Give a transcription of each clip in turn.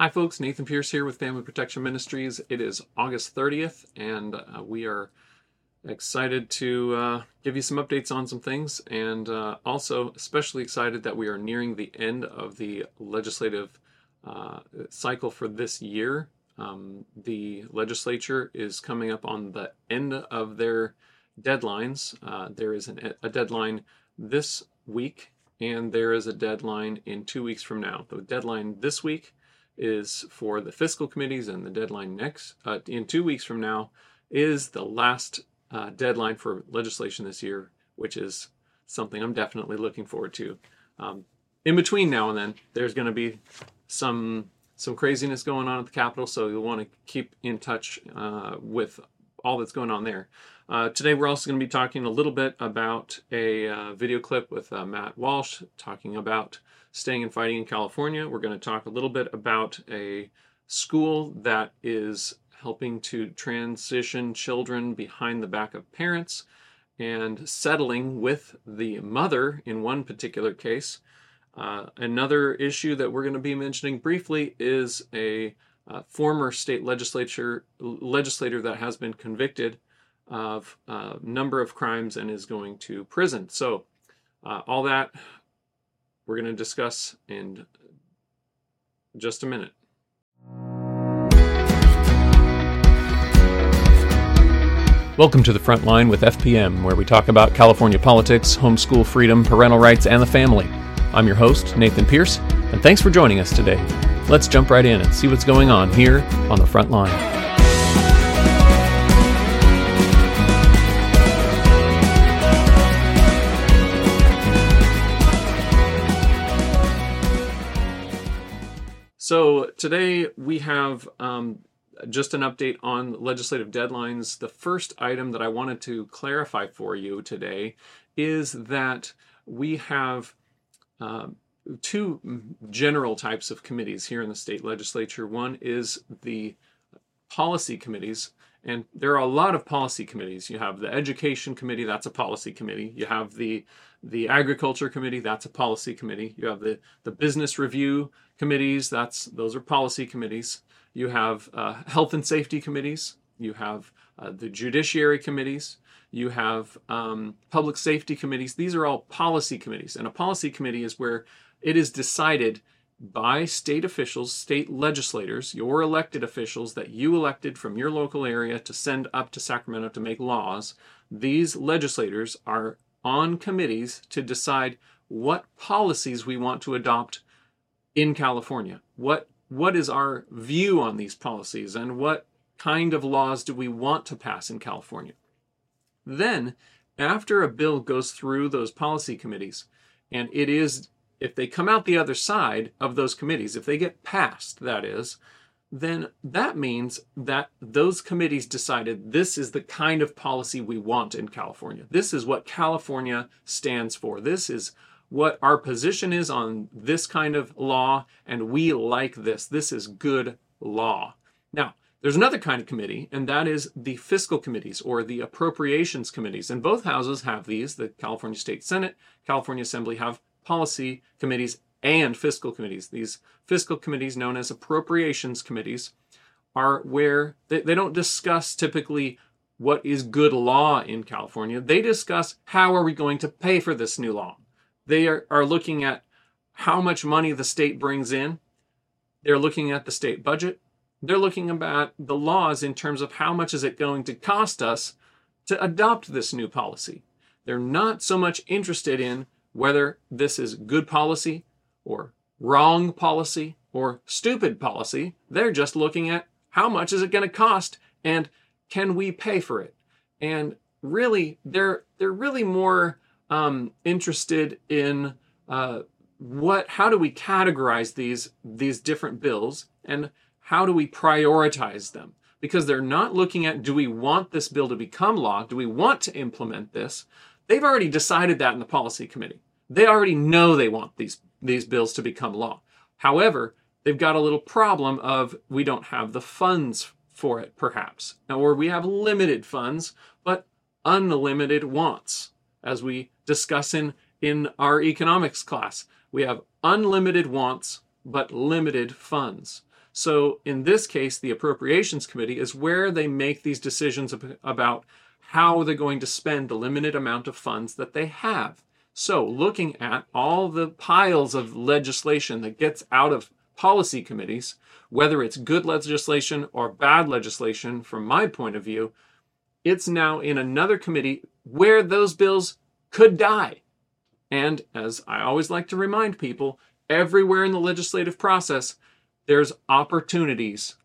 Hi, folks. Nathan Pierce here with Family Protection Ministries. It is August 30th, and uh, we are excited to uh, give you some updates on some things, and uh, also especially excited that we are nearing the end of the legislative uh, cycle for this year. Um, the legislature is coming up on the end of their deadlines. Uh, there is an, a deadline this week, and there is a deadline in two weeks from now. The deadline this week is for the fiscal committees, and the deadline next uh, in two weeks from now is the last uh, deadline for legislation this year, which is something I'm definitely looking forward to. Um, in between now and then, there's going to be some some craziness going on at the Capitol, so you'll want to keep in touch uh, with all that's going on there. Uh, today, we're also going to be talking a little bit about a uh, video clip with uh, Matt Walsh talking about staying and fighting in California. We're going to talk a little bit about a school that is helping to transition children behind the back of parents and settling with the mother in one particular case. Uh, another issue that we're going to be mentioning briefly is a uh, former state legislature legislator that has been convicted of a number of crimes and is going to prison. So, uh, all that we're going to discuss in just a minute. Welcome to the front line with FPM, where we talk about California politics, homeschool freedom, parental rights, and the family. I'm your host, Nathan Pierce, and thanks for joining us today. Let's jump right in and see what's going on here on the front line. So today we have um, just an update on legislative deadlines. The first item that I wanted to clarify for you today is that we have uh, two general types of committees here in the state legislature. One is the policy committees, and there are a lot of policy committees. You have the education committee, that's a policy committee. You have the the agriculture committee, that's a policy committee. You have the the business review committees, that's those are policy committees. You have uh, health and safety committees. You have uh, the judiciary committees. You have um, public safety committees. These are all policy committees. And a policy committee is where it is decided by state officials, state legislators, your elected officials that you elected from your local area to send up to Sacramento to make laws. These legislators are on committees to decide what policies we want to adopt in California. What what is our view on these policies and what kind of laws do we want to pass in California? Then, after a bill goes through those policy committees, and it is, if they come out the other side of those committees, if they get passed, that is, then that means that those committees decided this is the kind of policy we want in California. This is what California stands for. This is what our position is on this kind of law, and we like this. This is good law. Now, there's another kind of committee, and that is the fiscal committees or the appropriations committees. And both houses have these. The California State Senate, California Assembly have policy committees and fiscal committees. These fiscal committees, known as appropriations committees, are where they, they don't discuss typically what is good law in California. They discuss how are we going to pay for this new law. They are, are looking at how much money the state brings in. They're looking at the state budget. They're looking at the laws in terms of how much is it going to cost us to adopt this new policy. They're not so much interested in whether this is good policy or wrong policy or stupid policy. They're just looking at how much is it going to cost and can we pay for it? And really, they're they're really more um, interested in uh, what, how do we categorize these these different bills, and how do we prioritize them? Because they're not looking at do we want this bill to become law? Do we want to implement this? They've already decided that in the policy committee. They already know they want these these bills to become law. However, they've got a little problem of we don't have the funds for it, perhaps, or we have limited funds, but unlimited wants, as we discuss in, in our economics class. We have unlimited wants, but limited funds. So in this case, the Appropriations Committee is where they make these decisions about how they're going to spend the limited amount of funds that they have. So looking at all the piles of legislation that gets out of policy committees, whether it's good legislation or bad legislation, from my point of view, it's now in another committee where those bills could die. And as I always like to remind people, everywhere in the legislative process, there's opportunities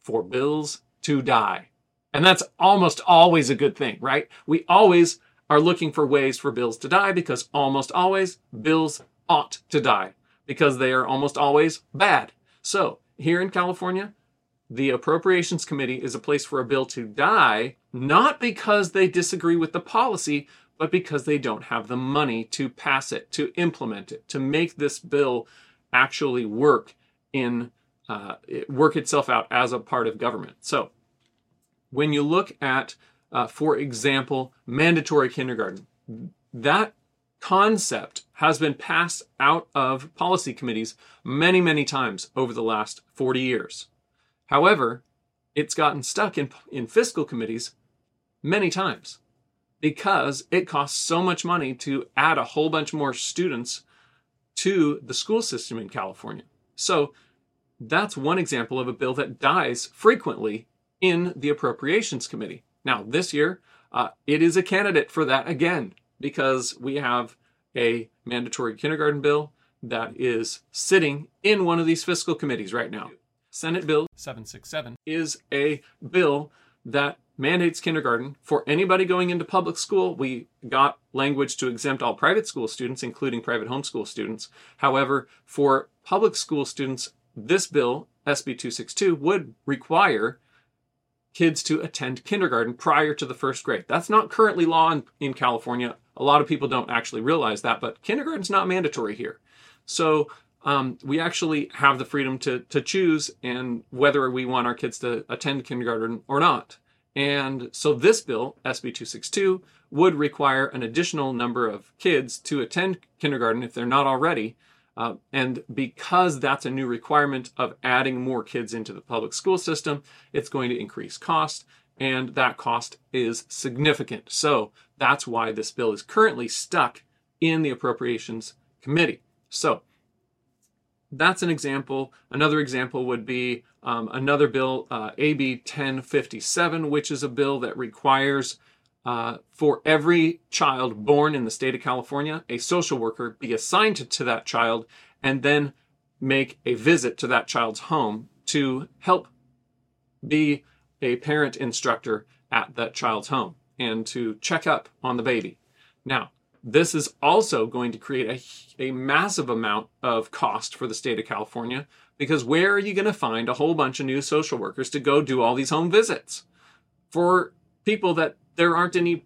for bills to die. And that's almost always a good thing, right? We always are looking for ways for bills to die because almost always bills ought to die because they are almost always bad. So, here in California, the Appropriations Committee is a place for a bill to die, not because they disagree with the policy, but because they don't have the money to pass it, to implement it, to make this bill actually work in uh, work itself out as a part of government. So, when you look at, uh, for example, mandatory kindergarten, that concept has been passed out of policy committees many, many times over the last 40 years. However, it's gotten stuck in, in fiscal committees many times because it costs so much money to add a whole bunch more students to the school system in California. So that's one example of a bill that dies frequently in the Appropriations Committee. Now, this year, uh, it is a candidate for that again because we have a mandatory kindergarten bill that is sitting in one of these fiscal committees right now. Senate Bill 767 is a bill that mandates kindergarten for anybody going into public school. We got language to exempt all private school students, including private homeschool students. However, for public school students, this bill, SB 262, would require kids to attend kindergarten prior to the first grade. That's not currently law in, in California. A lot of people don't actually realize that, but kindergarten's not mandatory here. So um, we actually have the freedom to, to choose and whether we want our kids to attend kindergarten or not. And so this bill, SB 262, would require an additional number of kids to attend kindergarten if they're not already. Uh, and because that's a new requirement of adding more kids into the public school system, it's going to increase cost, and that cost is significant. So that's why this bill is currently stuck in the Appropriations Committee. So that's an example. Another example would be um, another bill, uh, AB 1057, which is a bill that requires uh, for every child born in the state of California, a social worker be assigned to, to that child and then make a visit to that child's home to help be a parent instructor at that child's home and to check up on the baby. Now, this is also going to create a, a massive amount of cost for the state of California because where are you going to find a whole bunch of new social workers to go do all these home visits? For people that there aren't any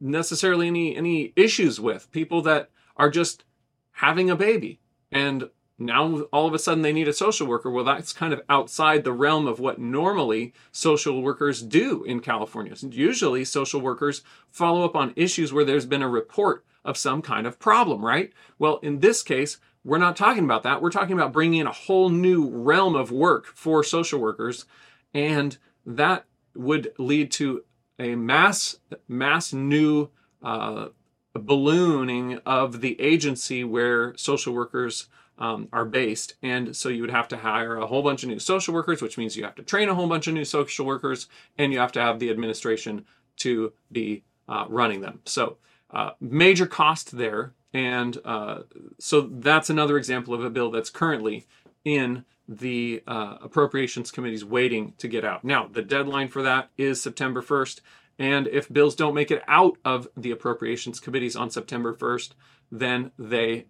necessarily any any issues with people that are just having a baby. And now all of a sudden they need a social worker. Well, that's kind of outside the realm of what normally social workers do in California. Usually, social workers follow up on issues where there's been a report of some kind of problem, right? Well, in this case, we're not talking about that. We're talking about bringing in a whole new realm of work for social workers, and that would lead to a mass, mass new uh, ballooning of the agency where social workers um, are based. And so you would have to hire a whole bunch of new social workers, which means you have to train a whole bunch of new social workers, and you have to have the administration to be uh, running them. So uh, major cost there. And uh, so that's another example of a bill that's currently in the uh, Appropriations Committee's waiting to get out. Now, the deadline for that is September 1st. And if bills don't make it out of the Appropriations Committees on September 1st, then they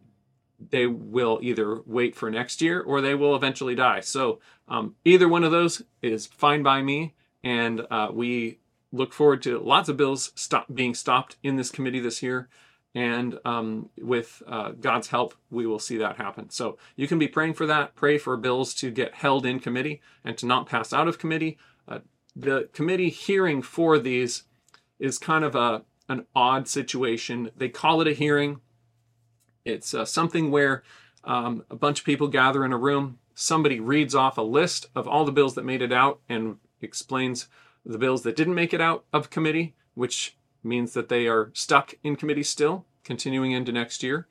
they will either wait for next year or they will eventually die. So um, either one of those is fine by me, and uh, we look forward to lots of bills stop being stopped in this committee this year. And um, with uh, God's help, we will see that happen. So you can be praying for that. Pray for bills to get held in committee and to not pass out of committee. Uh, the committee hearing for these is kind of a an odd situation. They call it a hearing it's uh, something where um, a bunch of people gather in a room, somebody reads off a list of all the bills that made it out and explains the bills that didn't make it out of committee, which means that they are stuck in committee still, continuing into next year.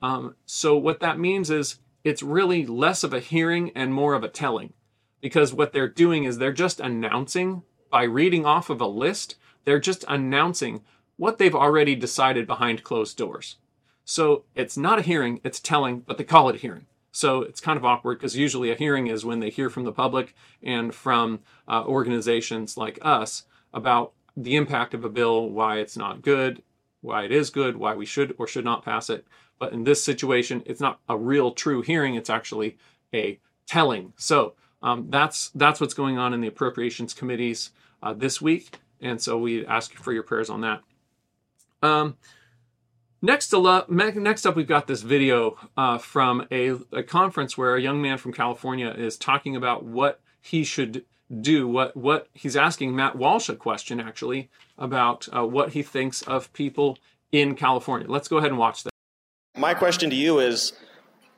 Um, so, what that means is it's really less of a hearing and more of a telling because what they're doing is they're just announcing by reading off of a list, they're just announcing what they've already decided behind closed doors. So it's not a hearing, it's telling, but they call it a hearing. So it's kind of awkward because usually a hearing is when they hear from the public and from uh, organizations like us about the impact of a bill, why it's not good, why it is good, why we should or should not pass it. But in this situation, it's not a real true hearing, it's actually a telling. So um, that's that's what's going on in the appropriations committees uh, this week, and so we ask for your prayers on that. Um, next, up, next up, we've got this video uh, from a, a conference where a young man from California is talking about what he should do. What what he's asking Matt Walsh a question actually about uh, what he thinks of people in California. Let's go ahead and watch that. My question to you is,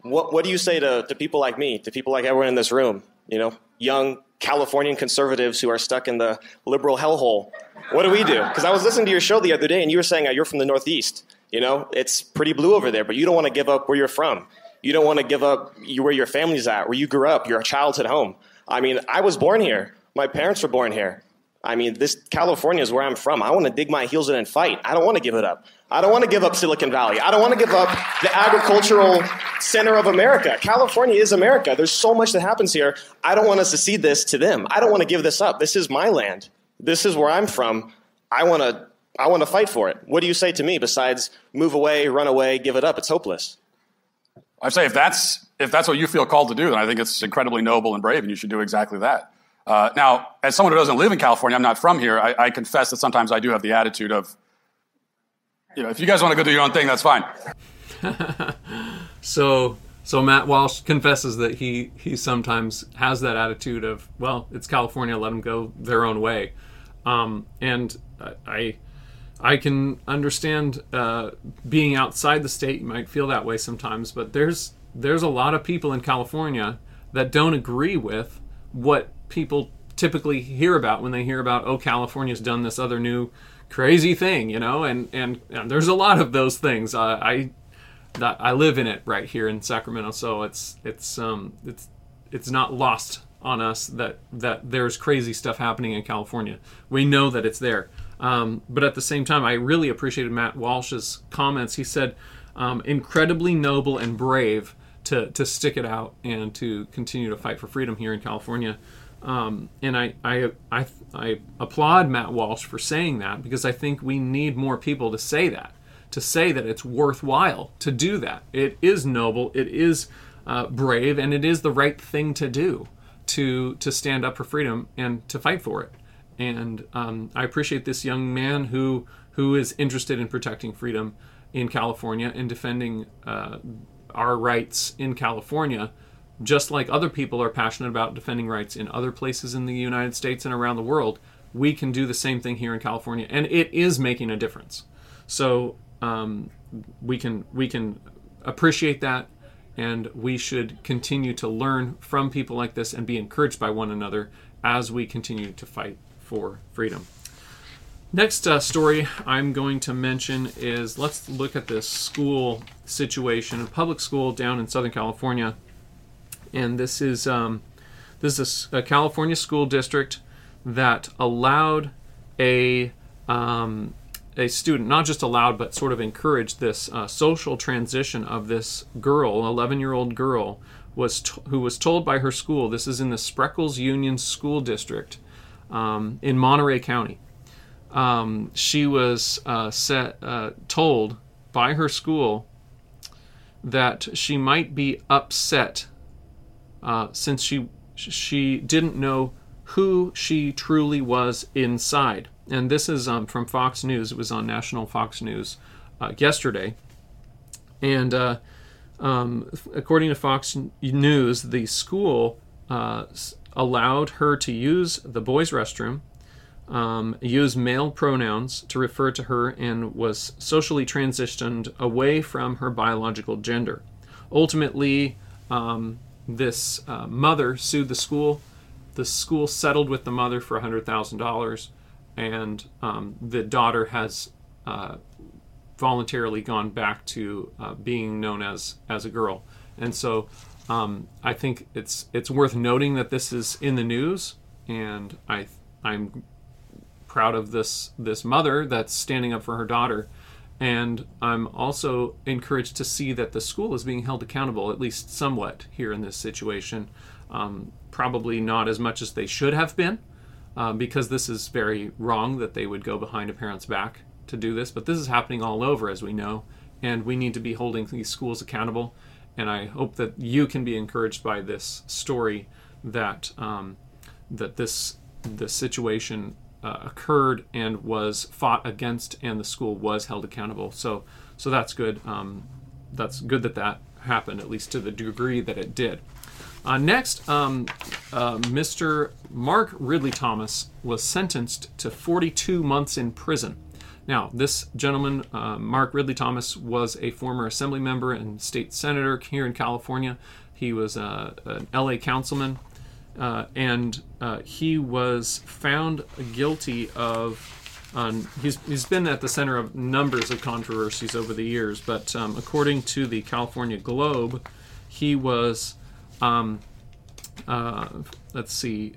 what what do you say to, to people like me, to people like everyone in this room? you know, young Californian conservatives who are stuck in the liberal hellhole. What do we do? Because I was listening to your show the other day and you were saying you're from the Northeast. You know, it's pretty blue over there, but you don't want to give up where you're from. You don't want to give up where your family's at, where you grew up, your childhood home. I mean, I was born here. My parents were born here. I mean, this California is where I'm from. I want to dig my heels in and fight. I don't want to give it up. I don't want to give up Silicon Valley. I don't want to give up the agricultural center of America. California is America. There's so much that happens here. I don't want us to cede this to them. I don't want to give this up. This is my land. This is where I'm from. I want to I want to fight for it. What do you say to me besides move away, run away, give it up? It's hopeless. I say if that's if that's what you feel called to do, then I think it's incredibly noble and brave, and you should do exactly that. Uh, now, as someone who doesn't live in California, I'm not from here. I, I, confess that sometimes I do have the attitude of, you know, if you guys want to go do your own thing, that's fine. so, so Matt Walsh confesses that he he sometimes has that attitude of, well, it's California, let them go their own way, um, and I. I can understand uh, being outside the state. You might feel that way sometimes, but there's there's a lot of people in California that don't agree with what people typically hear about when they hear about oh California's done this other new crazy thing, you know, and and, and there's a lot of those things. Uh, I I live in it right here in Sacramento, so it's it's um it's it's not lost on us that that there's crazy stuff happening in California. We know that it's there, um, but at the same time, I really appreciated Matt Walsh's comments. He said, um, "Incredibly noble and brave." To, to stick it out and to continue to fight for freedom here in California. Um, and I, I, I, I applaud Matt Walsh for saying that because I think we need more people to say that, to say that it's worthwhile to do that. It is noble, it is uh, brave, and it is the right thing to do to to stand up for freedom and to fight for it. And um, I appreciate this young man who who is interested in protecting freedom in California and defending uh, our rights in California just like other people are passionate about defending rights in other places in the United States and around the world, we can do the same thing here in California, and it is making a difference. So um, we can we can appreciate that, and we should continue to learn from people like this and be encouraged by one another as we continue to fight for freedom. Next uh, story I'm going to mention is let's look at this school situation, a public school down in Southern California and this is um, this is a, a, California school district that allowed a um, a student, not just allowed, but sort of encouraged this uh, social transition of this girl, 11 year old girl, was t- who was told by her school. This is in the Spreckels Union School District um, in Monterey County. Um, she was uh, set, uh, told by her school that she might be upset uh, since she she didn't know who she truly was inside. And this is um, from Fox News. It was on National Fox News uh, yesterday. And uh, um, according to Fox News, the school uh, allowed her to use the boys' restroom, um, use male pronouns to refer to her, and was socially transitioned away from her biological gender. Ultimately, um, this uh, mother sued the school. The school settled with the mother for $100,000, and um, the daughter has uh, voluntarily gone back to uh, being known as as a girl. And so um, I think it's it's worth noting that this is in the news, and I I'm proud of this this mother that's standing up for her daughter. And I'm also encouraged to see that the school is being held accountable, at least somewhat, here in this situation. Um, probably not as much as they should have been, uh, because this is very wrong that they would go behind a parent's back to do this. But this is happening all over, as we know, and we need to be holding these schools accountable. And I hope that you can be encouraged by this story that um, that this the situation uh, occurred and was fought against, and the school was held accountable. So, so that's good. Um, that's good that that happened, at least to the degree that it did. Uh, next, um, uh, Mr. Mark Ridley Thomas was sentenced to 42 months in prison. Now, this gentleman, uh, Mark Ridley Thomas, was a former assembly member and state senator here in California. He was uh, an LA councilman uh, and uh, he was found guilty of. Um, he's, he's been at the center of numbers of controversies over the years, but um, according to the California Globe, he was, um, uh, let's see,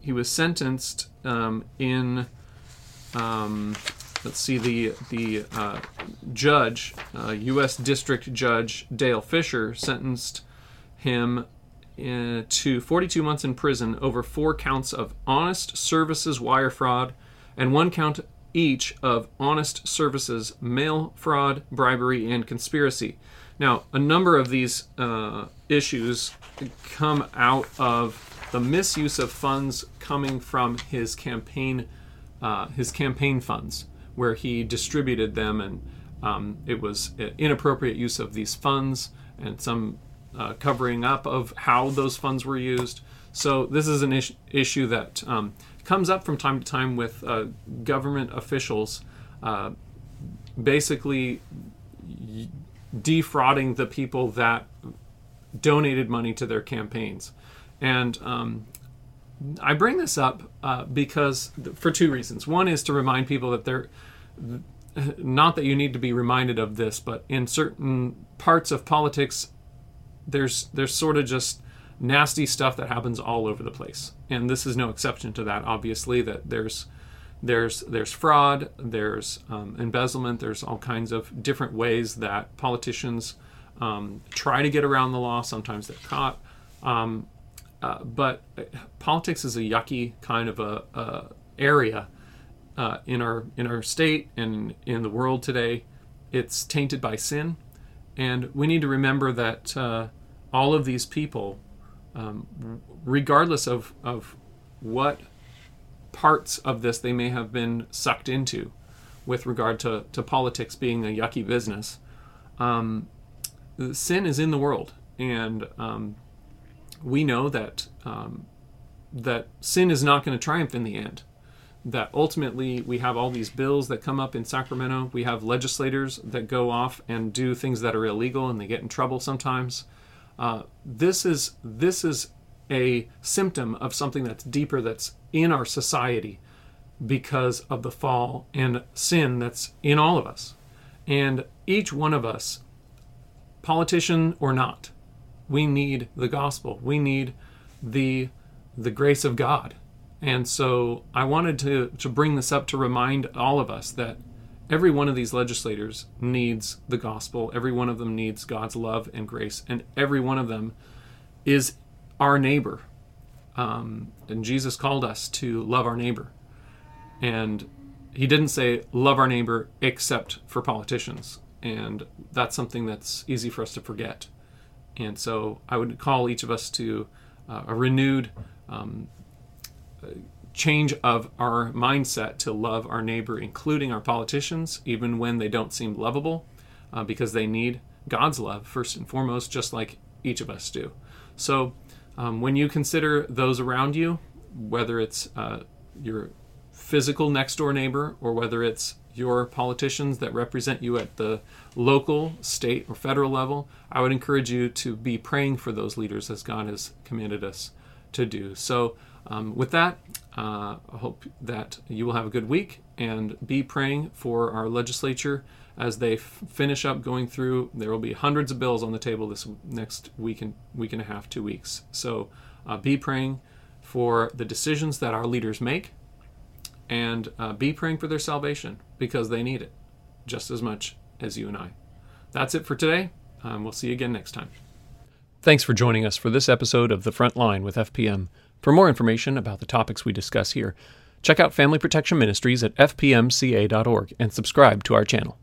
he was sentenced um, in, um, let's see, the the uh, judge, U.S. Uh, District Judge Dale Fischer, sentenced him uh, to 42 months in prison over four counts of honest services wire fraud and one count each of honest services mail fraud, bribery, and conspiracy. Now, a number of these uh, issues come out of the misuse of funds coming from his campaign, uh, his campaign funds, where he distributed them, and um, it was inappropriate use of these funds, and some uh, covering up of how those funds were used. So this is an is- issue that um, comes up from time to time with uh, government officials, uh, basically defrauding the people that donated money to their campaigns. And um, I bring this up uh, because for two reasons. One is to remind people that they're not that you need to be reminded of this, but in certain parts of politics, there's there's sort of just nasty stuff that happens all over the place, and this is no exception to that. Obviously, that there's there's there's fraud, there's um, embezzlement, there's all kinds of different ways that politicians um, try to get around the law. Sometimes they're caught, um, uh, but politics is a yucky kind of a, a area uh, in our in our state and in the world today. It's tainted by sin, and we need to remember that uh, all of these people, um, regardless of, of what parts of this they may have been sucked into with regard to, to politics being a yucky business, um, sin is in the world. And um, we know that, um, that sin is not going to triumph in the end that ultimately we have all these bills that come up in Sacramento. We have legislators that go off and do things that are illegal and they get in trouble sometimes. Uh, this is this is a symptom of something that's deeper that's in our society because of the fall and sin that's in all of us. And each one of us, politician or not, we need the gospel. We need the the grace of God and so I wanted to, to bring this up to remind all of us that every one of these legislators needs the gospel. Every one of them needs God's love and grace. And every one of them is our neighbor. Um, and Jesus called us to love our neighbor. And he didn't say love our neighbor except for politicians. And that's something that's easy for us to forget. And so I would call each of us to uh, a renewed um, change of our mindset to love our neighbor, including our politicians, even when they don't seem lovable, uh, because they need God's love first and foremost, just like each of us do. So, um, when you consider those around you, whether it's uh, your physical next door neighbor or whether it's your politicians that represent you at the local, state, or federal level, I would encourage you to be praying for those leaders as God has commanded us to do. So, um, with that, uh, I hope that you will have a good week and be praying for our legislature as they f- finish up going through. There will be hundreds of bills on the table this next week and week and a half, two weeks. So, uh, be praying for the decisions that our leaders make and uh, be praying for their salvation because they need it just as much as you and I. That's it for today. Um, we'll see you again next time. Thanks for joining us for this episode of The Front Line with FPM. For more information about the topics we discuss here, check out Family Protection Ministries at fpmca.org and subscribe to our channel.